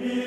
me